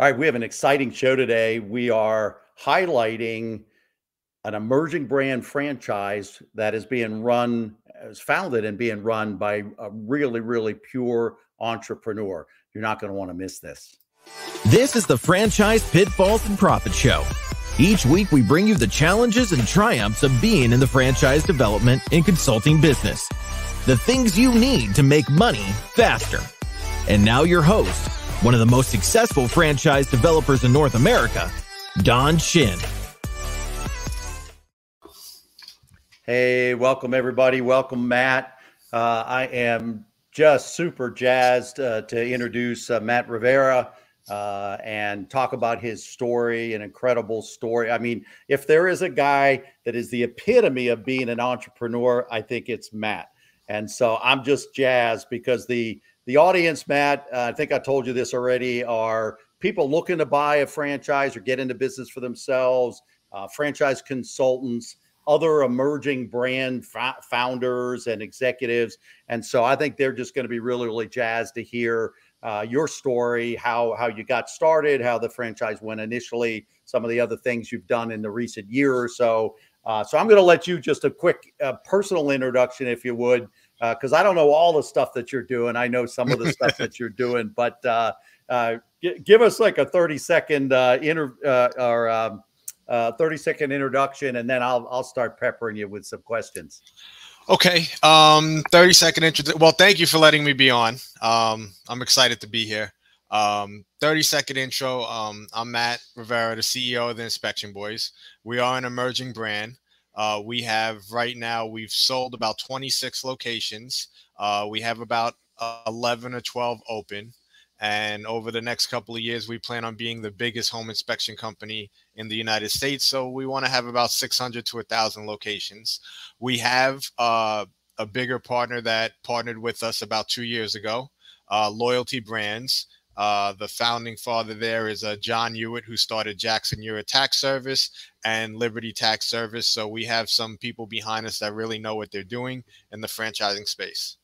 All right, we have an exciting show today. We are highlighting an emerging brand franchise that is being run, is founded and being run by a really, really pure entrepreneur. You're not going to want to miss this. This is the Franchise Pitfalls and Profit Show. Each week, we bring you the challenges and triumphs of being in the franchise development and consulting business. The things you need to make money faster. And now, your host, one of the most successful franchise developers in North America, Don Shin. Hey, welcome everybody. Welcome, Matt. Uh, I am just super jazzed uh, to introduce uh, Matt Rivera uh, and talk about his story, an incredible story. I mean, if there is a guy that is the epitome of being an entrepreneur, I think it's Matt. And so I'm just jazzed because the the audience, Matt, uh, I think I told you this already, are people looking to buy a franchise or get into business for themselves, uh, franchise consultants, other emerging brand f- founders and executives. And so I think they're just going to be really, really jazzed to hear uh, your story, how how you got started, how the franchise went initially, some of the other things you've done in the recent year or so. Uh, so I'm going to let you just a quick uh, personal introduction, if you would, because uh, I don't know all the stuff that you're doing. I know some of the stuff that you're doing, but uh, uh, g- give us like a 30 second uh, inter uh, or um, uh, 30 second introduction, and then I'll I'll start peppering you with some questions. Okay, um, 30 second intro. Well, thank you for letting me be on. Um, I'm excited to be here. Um, 30 second intro. Um, I'm Matt Rivera, the CEO of the Inspection Boys. We are an emerging brand. Uh, we have right now, we've sold about 26 locations. Uh, we have about uh, 11 or 12 open. And over the next couple of years, we plan on being the biggest home inspection company in the United States. So we want to have about 600 to 1,000 locations. We have uh, a bigger partner that partnered with us about two years ago, uh, Loyalty Brands. Uh, the founding father there is uh, John Hewitt, who started Jackson Hewitt Tax Service and Liberty Tax Service. So we have some people behind us that really know what they're doing in the franchising space.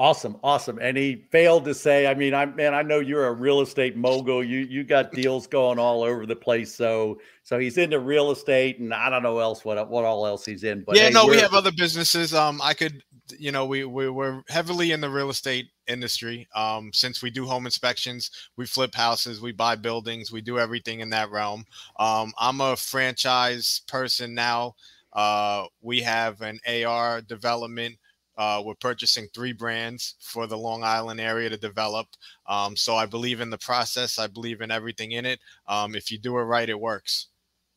Awesome, awesome. And he failed to say, I mean, I man, I know you're a real estate mogul. You you got deals going all over the place. So so he's into real estate and I don't know else what what all else he's in. But yeah, hey, no, we have other businesses. Um, I could, you know, we we we're heavily in the real estate industry. Um, since we do home inspections, we flip houses, we buy buildings, we do everything in that realm. Um, I'm a franchise person now. Uh, we have an AR development uh, we're purchasing three brands for the Long Island area to develop. Um, so I believe in the process. I believe in everything in it. Um, if you do it right, it works.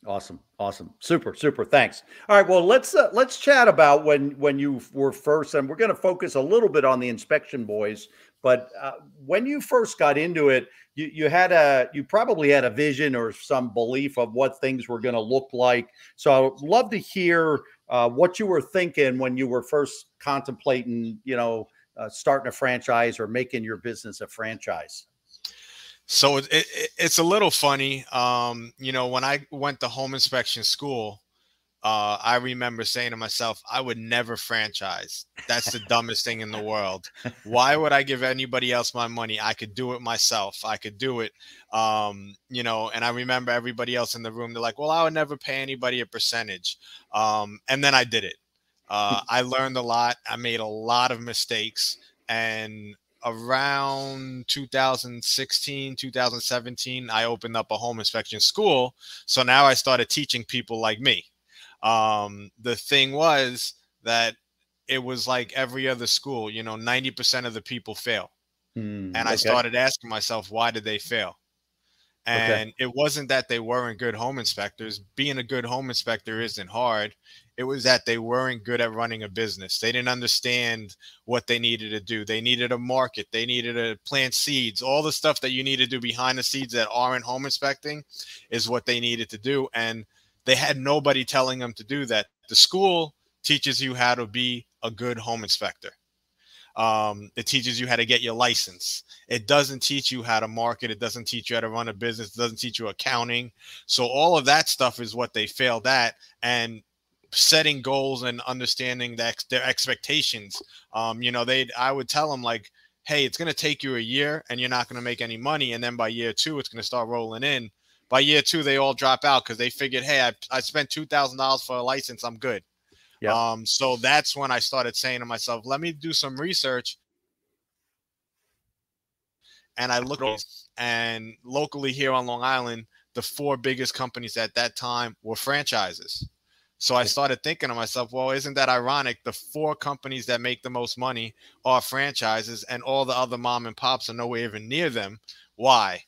Awesome, awesome, super, super. Thanks. All right, well let's uh, let's chat about when when you were first, and we're going to focus a little bit on the inspection boys. But uh, when you first got into it, you you had a you probably had a vision or some belief of what things were going to look like. So I'd love to hear uh, what you were thinking when you were first contemplating, you know, uh, starting a franchise or making your business a franchise? So it, it, it's a little funny. Um, you know, when I went to home inspection school, uh, I remember saying to myself, I would never franchise. That's the dumbest thing in the world. Why would I give anybody else my money? I could do it myself. I could do it. Um, you know, and I remember everybody else in the room, they're like, well, I would never pay anybody a percentage. Um, and then I did it. Uh, I learned a lot. I made a lot of mistakes. And around 2016 2017 i opened up a home inspection school so now i started teaching people like me um, the thing was that it was like every other school, you know, 90% of the people fail. Mm, and I started asking myself, why did they fail? And okay. it wasn't that they weren't good home inspectors. Being a good home inspector isn't hard. It was that they weren't good at running a business. They didn't understand what they needed to do. They needed a market. They needed to plant seeds. All the stuff that you need to do behind the scenes that aren't home inspecting is what they needed to do. And they had nobody telling them to do that. The school teaches you how to be a good home inspector. Um, it teaches you how to get your license. It doesn't teach you how to market. It doesn't teach you how to run a business. It doesn't teach you accounting. So all of that stuff is what they failed at. And setting goals and understanding that their expectations. Um, you know, they I would tell them like hey, it's going to take you a year and you're not going to make any money. And then by year two, it's going to start rolling in. By year two, they all drop out because they figured, hey, I, I spent $2,000 for a license. I'm good. Yeah. Um, so that's when I started saying to myself, let me do some research. And I looked and locally here on Long Island, the four biggest companies at that time were franchises. So I started thinking to myself, well, isn't that ironic? The four companies that make the most money are franchises, and all the other mom and pops are nowhere even near them. Why?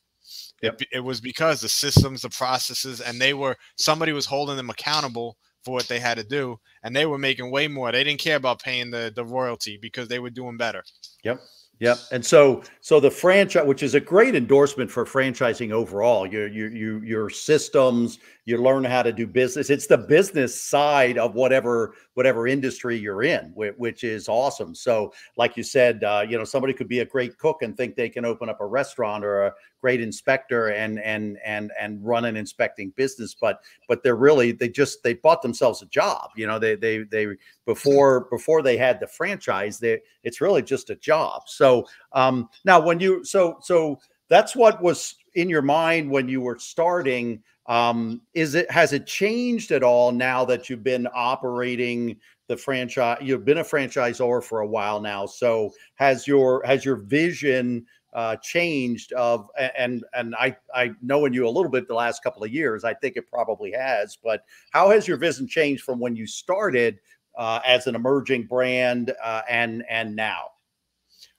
Yep. It, it was because the systems, the processes, and they were somebody was holding them accountable for what they had to do, and they were making way more. They didn't care about paying the the royalty because they were doing better. Yep. Yep. And so so the franchise, which is a great endorsement for franchising overall, your your your your systems, you learn how to do business. It's the business side of whatever whatever industry you're in, which is awesome. So, like you said, uh, you know, somebody could be a great cook and think they can open up a restaurant or a great inspector and and and and run an inspecting business, but but they're really they just they bought themselves a job. You know, they they they before before they had the franchise, they it's really just a job. So um, now when you so so that's what was in your mind when you were starting um, is it has it changed at all now that you've been operating the franchise? You've been a franchisor for a while now. So has your has your vision uh, changed? Of and and I I knowing you a little bit the last couple of years, I think it probably has. But how has your vision changed from when you started uh, as an emerging brand uh, and and now?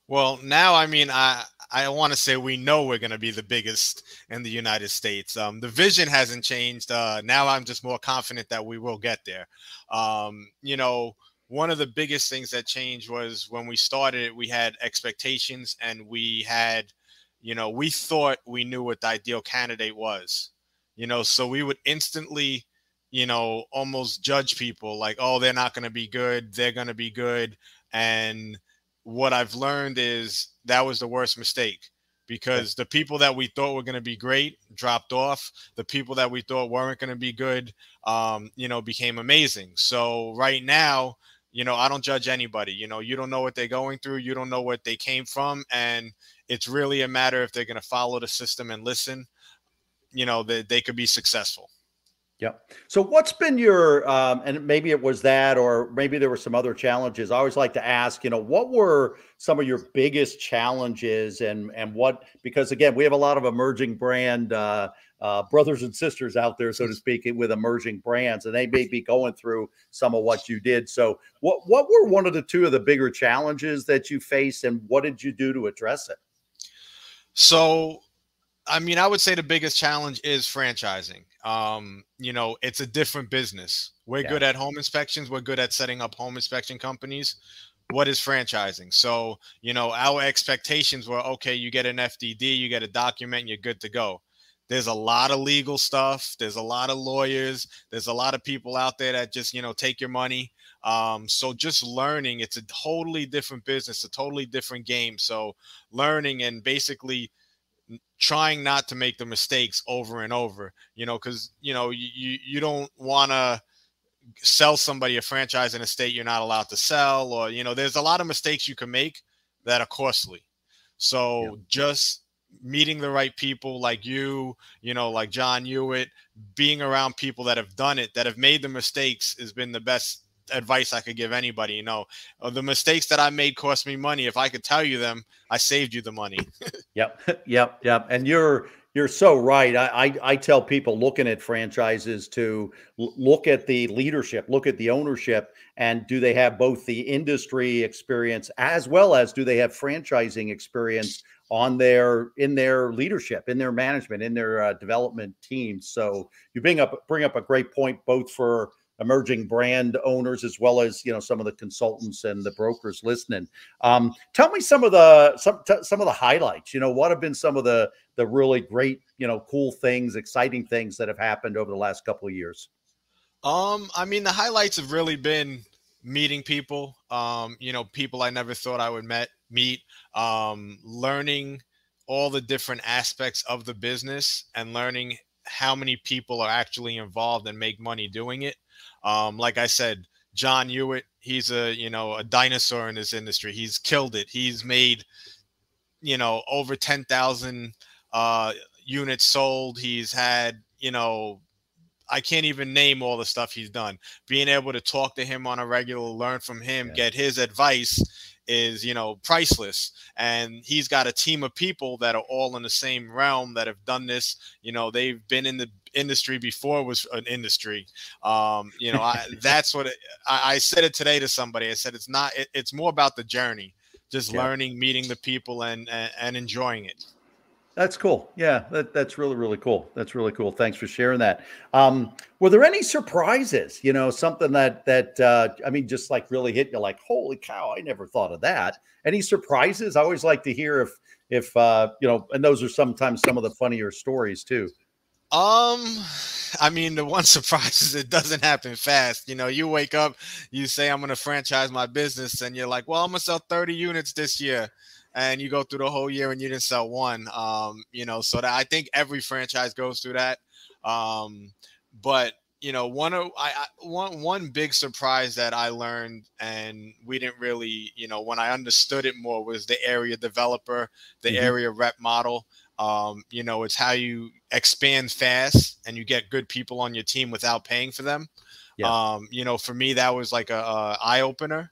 Well, now I mean I I want to say we know we're going to be the biggest in the United States. Um, the vision hasn't changed. Uh, now I'm just more confident that we will get there. Um, you know, one of the biggest things that changed was when we started we had expectations and we had, you know, we thought we knew what the ideal candidate was, you know, so we would instantly, you know, almost judge people like, oh, they're not going to be good. They're going to be good. And, what I've learned is that was the worst mistake because the people that we thought were going to be great dropped off. The people that we thought weren't going to be good, um, you know, became amazing. So right now, you know, I don't judge anybody. You know, you don't know what they're going through, you don't know what they came from, and it's really a matter if they're going to follow the system and listen. You know, that they, they could be successful. Yep. So, what's been your, um, and maybe it was that, or maybe there were some other challenges. I always like to ask, you know, what were some of your biggest challenges, and and what? Because again, we have a lot of emerging brand uh, uh, brothers and sisters out there, so to speak, with emerging brands, and they may be going through some of what you did. So, what what were one of the two of the bigger challenges that you faced, and what did you do to address it? So, I mean, I would say the biggest challenge is franchising. Um, you know, it's a different business. We're yeah. good at home inspections. We're good at setting up home inspection companies. What is franchising? So, you know, our expectations were okay, you get an FDD, you get a document, you're good to go. There's a lot of legal stuff. There's a lot of lawyers. There's a lot of people out there that just, you know, take your money. Um, so just learning, it's a totally different business, a totally different game. So learning and basically trying not to make the mistakes over and over you know because you know you you don't want to sell somebody a franchise in a state you're not allowed to sell or you know there's a lot of mistakes you can make that are costly so yeah. just meeting the right people like you you know like john hewitt being around people that have done it that have made the mistakes has been the best advice I could give anybody. You know, uh, the mistakes that I made cost me money. If I could tell you them, I saved you the money. yep, yep, yep. And you're you're so right. I, I, I tell people looking at franchises to look at the leadership, look at the ownership, and do they have both the industry experience as well as do they have franchising experience on their in their leadership, in their management, in their uh, development teams. So you bring up bring up a great point both for emerging brand owners as well as you know some of the consultants and the brokers listening. Um, tell me some of the some some of the highlights. You know, what have been some of the the really great you know cool things, exciting things that have happened over the last couple of years? Um, I mean, the highlights have really been meeting people. Um, you know, people I never thought I would met meet. Um, learning all the different aspects of the business and learning how many people are actually involved and make money doing it. Um, like I said, John Hewitt, he's a you know a dinosaur in this industry. He's killed it. He's made you know, over 10,000 uh, units sold. He's had, you know, I can't even name all the stuff he's done. Being able to talk to him on a regular, learn from him, yeah. get his advice is, you know, priceless. And he's got a team of people that are all in the same realm that have done this. You know, they've been in the industry before was an industry. Um, you know, I, that's what it, I, I, said it today to somebody. I said it's not. It, it's more about the journey, just yeah. learning, meeting the people, and, and and enjoying it. That's cool. Yeah, that, that's really, really cool. That's really cool. Thanks for sharing that. Um, were there any surprises? You know, something that that uh, I mean, just like really hit you, like, holy cow, I never thought of that. Any surprises? I always like to hear if if uh, you know, and those are sometimes some of the funnier stories too. Um, I mean, the one surprise is it doesn't happen fast. You know, you wake up, you say, I'm going to franchise my business, and you're like, well, I'm going to sell 30 units this year. And you go through the whole year and you didn't sell one. Um, you know, so that I think every franchise goes through that. Um, but you know, one of I, I one one big surprise that I learned, and we didn't really, you know, when I understood it more was the area developer, the mm-hmm. area rep model. Um, you know, it's how you expand fast and you get good people on your team without paying for them. Yeah. Um, you know, for me, that was like a, a eye opener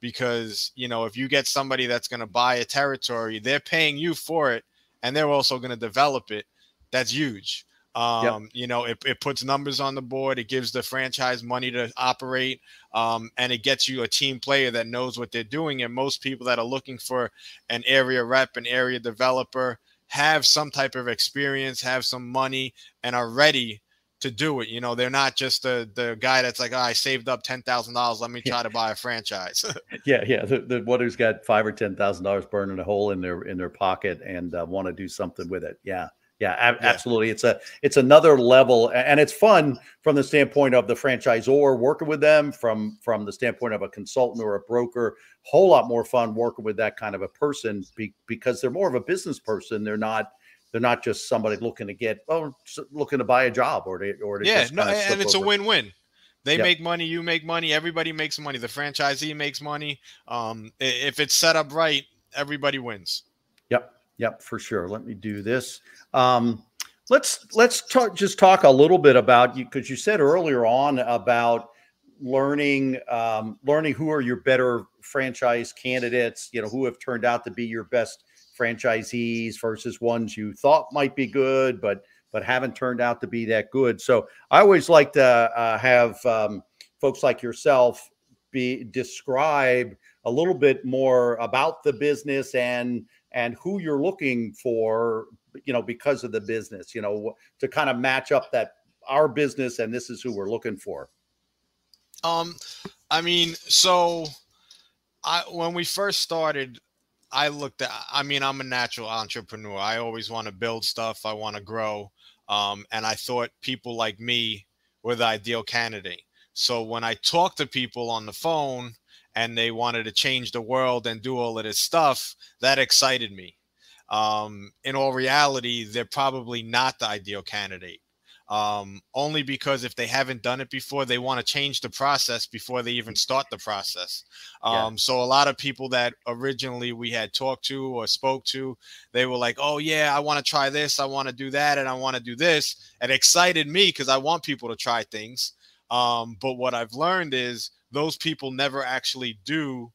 because you know if you get somebody that's going to buy a territory, they're paying you for it, and they're also going to develop it. That's huge. Um, yep. You know, it, it puts numbers on the board. It gives the franchise money to operate, um, and it gets you a team player that knows what they're doing. And most people that are looking for an area rep, an area developer, have some type of experience, have some money, and are ready to do it. You know, they're not just the the guy that's like, oh, I saved up ten thousand dollars. Let me try to buy a franchise. yeah, yeah. The, the one who's got five or ten thousand dollars burning a hole in their in their pocket and uh, want to do something with it. Yeah, yeah, ab- yeah, absolutely. It's a it's another level, and it's fun from the standpoint of the franchisor working with them, from from the standpoint of a consultant or a broker. Whole lot more fun working with that kind of a person be, because they're more of a business person. They're not they're not just somebody looking to get oh looking to buy a job or to or to yeah no, and it's over. a win win. They yep. make money, you make money, everybody makes money. The franchisee makes money. Um, if it's set up right, everybody wins. Yep. Yep, for sure. Let me do this. Um, let's let's talk just talk a little bit about you because you said earlier on about learning um, learning who are your better franchise candidates. You know who have turned out to be your best franchisees versus ones you thought might be good, but but haven't turned out to be that good. So I always like to uh, have um, folks like yourself be describe a little bit more about the business and and who you're looking for, you know, because of the business, you know, to kind of match up that our business and this is who we're looking for. Um, I mean, so I when we first started, I looked at. I mean, I'm a natural entrepreneur. I always want to build stuff. I want to grow. Um, and I thought people like me were the ideal candidate. So when I talked to people on the phone and they wanted to change the world and do all of this stuff, that excited me. Um, in all reality, they're probably not the ideal candidate. Um, only because if they haven't done it before, they want to change the process before they even start the process. Um, yeah. So a lot of people that originally we had talked to or spoke to, they were like, "Oh yeah, I want to try this, I want to do that, and I want to do this." It excited me because I want people to try things. Um, but what I've learned is those people never actually do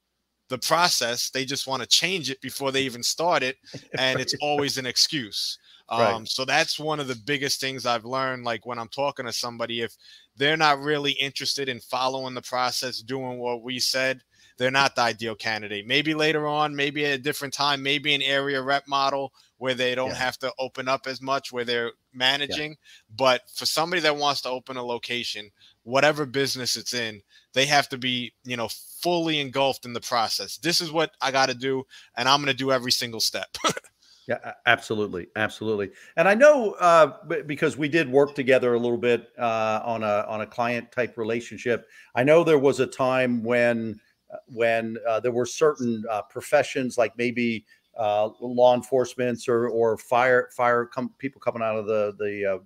the process. They just want to change it before they even start it. And it's always an excuse. Um, right. So that's one of the biggest things I've learned. Like when I'm talking to somebody, if they're not really interested in following the process, doing what we said, they're not the ideal candidate. Maybe later on, maybe at a different time, maybe an area rep model where they don't yeah. have to open up as much, where they're managing. Yeah. But for somebody that wants to open a location, whatever business it's in, they have to be, you know, fully engulfed in the process. This is what I got to do, and I'm going to do every single step. yeah, absolutely, absolutely. And I know uh, because we did work together a little bit uh, on a on a client type relationship. I know there was a time when uh, when uh, there were certain uh, professions like maybe uh, law enforcement or or fire fire com- people coming out of the the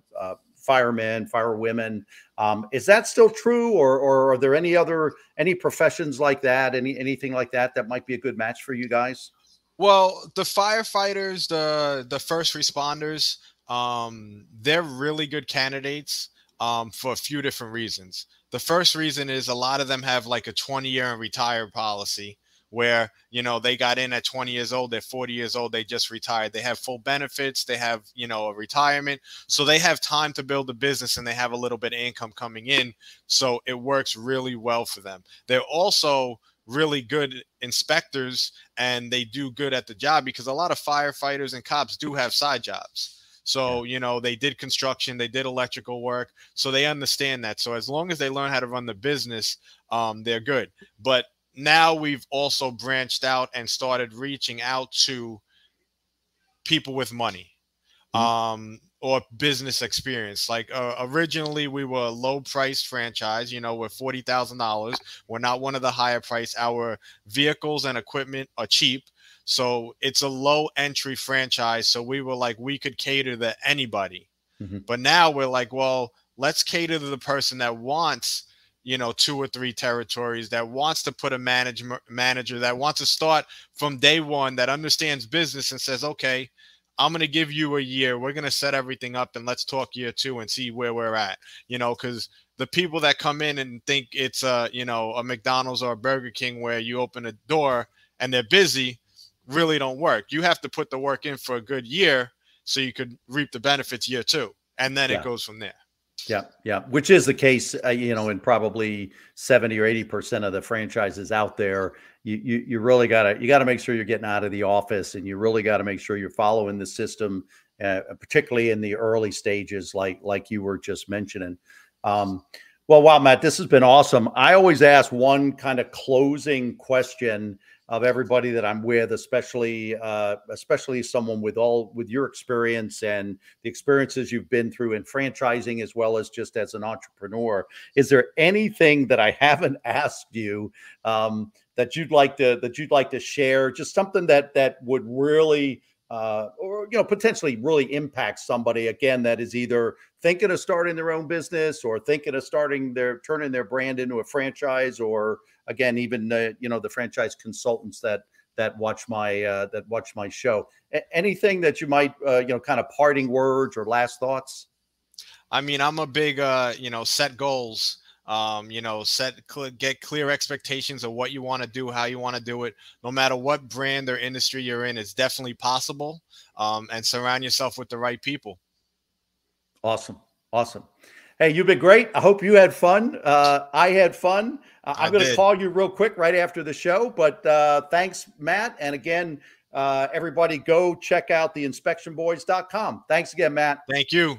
firemen, firewomen. Um, is that still true, or or are there any other any professions like that, any anything like that that might be a good match for you guys? Well, the firefighters, the the first responders, um, they're really good candidates um, for a few different reasons. The first reason is a lot of them have like a 20 year and retire policy where you know they got in at 20 years old they're 40 years old they just retired they have full benefits they have you know a retirement so they have time to build a business and they have a little bit of income coming in so it works really well for them they're also really good inspectors and they do good at the job because a lot of firefighters and cops do have side jobs so, you know, they did construction, they did electrical work. So they understand that. So as long as they learn how to run the business, um, they're good. But now we've also branched out and started reaching out to people with money mm-hmm. um, or business experience. Like uh, originally, we were a low price franchise, you know, we're $40,000. We're not one of the higher price. Our vehicles and equipment are cheap. So it's a low entry franchise. So we were like, we could cater to anybody. Mm-hmm. But now we're like, well, let's cater to the person that wants, you know, two or three territories, that wants to put a manager manager that wants to start from day one, that understands business and says, okay, I'm going to give you a year. We're going to set everything up and let's talk year two and see where we're at, you know, because the people that come in and think it's a, you know, a McDonald's or a Burger King where you open a door and they're busy really don't work. You have to put the work in for a good year so you could reap the benefits year two, and then yeah. it goes from there. Yeah, yeah, which is the case, uh, you know, in probably seventy or eighty percent of the franchises out there. You you, you really got to you got to make sure you're getting out of the office, and you really got to make sure you're following the system, uh, particularly in the early stages, like like you were just mentioning. Um, well, wow, Matt, this has been awesome. I always ask one kind of closing question of everybody that I'm with, especially uh, especially someone with all with your experience and the experiences you've been through in franchising as well as just as an entrepreneur. Is there anything that I haven't asked you um, that you'd like to that you'd like to share? Just something that that would really uh, or you know potentially really impact somebody again that is either thinking of starting their own business or thinking of starting their turning their brand into a franchise or again even uh, you know the franchise consultants that that watch my uh, that watch my show a- anything that you might uh, you know kind of parting words or last thoughts i mean i'm a big uh you know set goals um, you know, set cl- get clear expectations of what you want to do, how you want to do it. No matter what brand or industry you're in, it's definitely possible. Um, and surround yourself with the right people. Awesome, awesome. Hey, you've been great. I hope you had fun. Uh, I had fun. Uh, I'm going to call you real quick right after the show, but uh, thanks, Matt. And again, uh, everybody go check out the inspectionboys.com. Thanks again, Matt. Thank you.